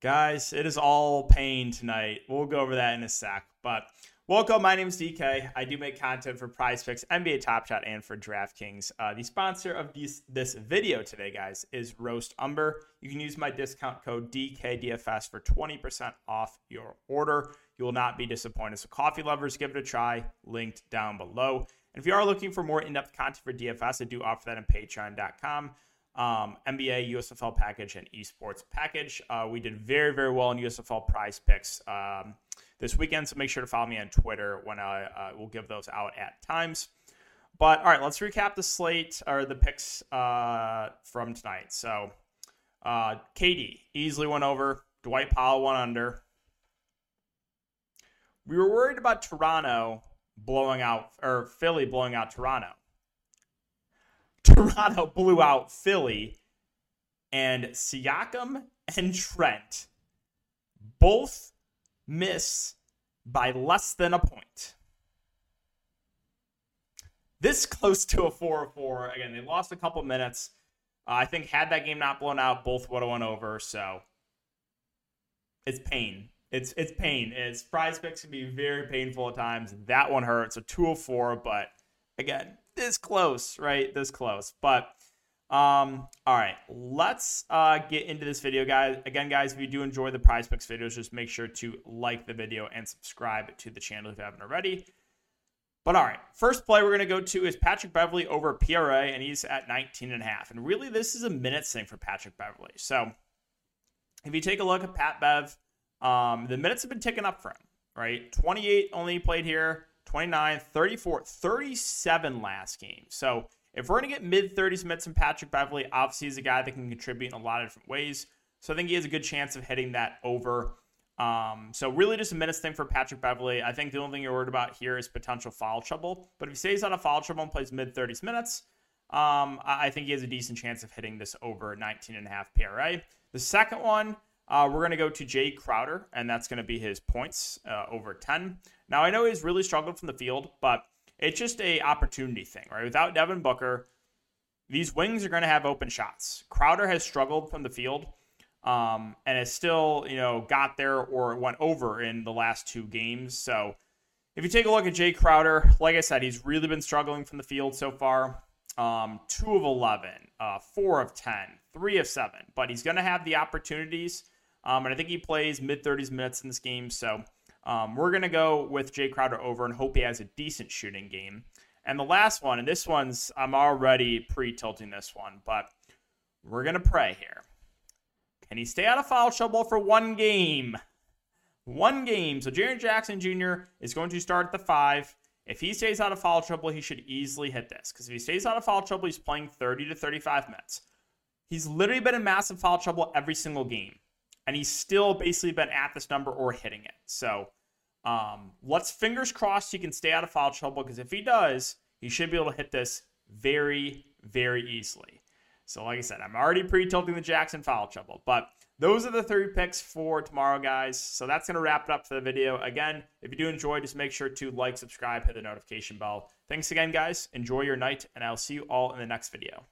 Guys, it is all pain tonight. We'll go over that in a sec. But welcome. My name is DK. I do make content for Prize Picks, NBA Top Shot, and for DraftKings. Uh, the sponsor of these, this video today, guys, is Roast Umber. You can use my discount code DKDFS for 20% off your order. You will not be disappointed. So, coffee lovers, give it a try. Linked down below. And if you are looking for more in depth content for DFS, I do offer that on patreon.com um, NBA, USFL package, and esports package. Uh, we did very, very well in USFL prize picks um, this weekend, so make sure to follow me on Twitter when I uh, will give those out at times. But all right, let's recap the slate or the picks uh, from tonight. So, uh, easily went over. Dwight Powell went under. We were worried about Toronto blowing out or Philly blowing out Toronto. Toronto blew out Philly, and Siakam and Trent both miss by less than a point. This close to a 4 4. Again, they lost a couple minutes. Uh, I think, had that game not blown out, both would have went over. So it's pain. It's it's pain. It's prize picks can be very painful at times. That one hurts. A 204, but again, this close, right? This close. But um, all right, let's uh, get into this video, guys. Again, guys, if you do enjoy the prize picks videos, just make sure to like the video and subscribe to the channel if you haven't already. But all right, first play we're going to go to is Patrick Beverley over PRA, and he's at 19 and a half. And really, this is a minute thing for Patrick Beverley. So if you take a look at Pat Bev, um, the minutes have been ticking up for him, right? 28 only played here. 29, 34, 37 last game. So if we're going to get mid 30s minutes from Patrick Beverley, obviously he's a guy that can contribute in a lot of different ways. So I think he has a good chance of hitting that over. Um, so really just a minutes thing for Patrick Beverley. I think the only thing you're worried about here is potential foul trouble. But if he stays out of foul trouble and plays mid 30s minutes, um, I think he has a decent chance of hitting this over 19 and a half PRA. The second one, uh, we're going to go to Jae Crowder, and that's going to be his points uh, over 10. Now, I know he's really struggled from the field, but it's just a opportunity thing, right? Without Devin Booker, these wings are going to have open shots. Crowder has struggled from the field um, and has still, you know, got there or went over in the last two games. So if you take a look at Jae Crowder, like I said, he's really been struggling from the field so far. Um, two of 11, uh, four of 10, three of seven, but he's going to have the opportunities um, and I think he plays mid 30s minutes in this game. So um, we're going to go with Jae Crowder over and hope he has a decent shooting game. And the last one, and this one's, I'm already pre tilting this one, but we're going to pray here. Can he stay out of foul trouble for one game? One game. So Jaren Jackson Jr. is going to start at the five. If he stays out of foul trouble, he should easily hit this. Because if he stays out of foul trouble, he's playing 30 to 35 minutes. He's literally been in massive foul trouble every single game and he's still basically been at this number or hitting it. So um, let's fingers crossed he can stay out of foul trouble because if he does, he should be able to hit this very, very easily. So, like I said, I'm already pre tilting the Jackson foul trouble, but those are the three picks for tomorrow, guys. So that's going to wrap it up for the video. Again, if you do enjoy, just make sure to like, subscribe, hit the notification bell. Thanks again, guys. Enjoy your night, and I'll see you all in the next video.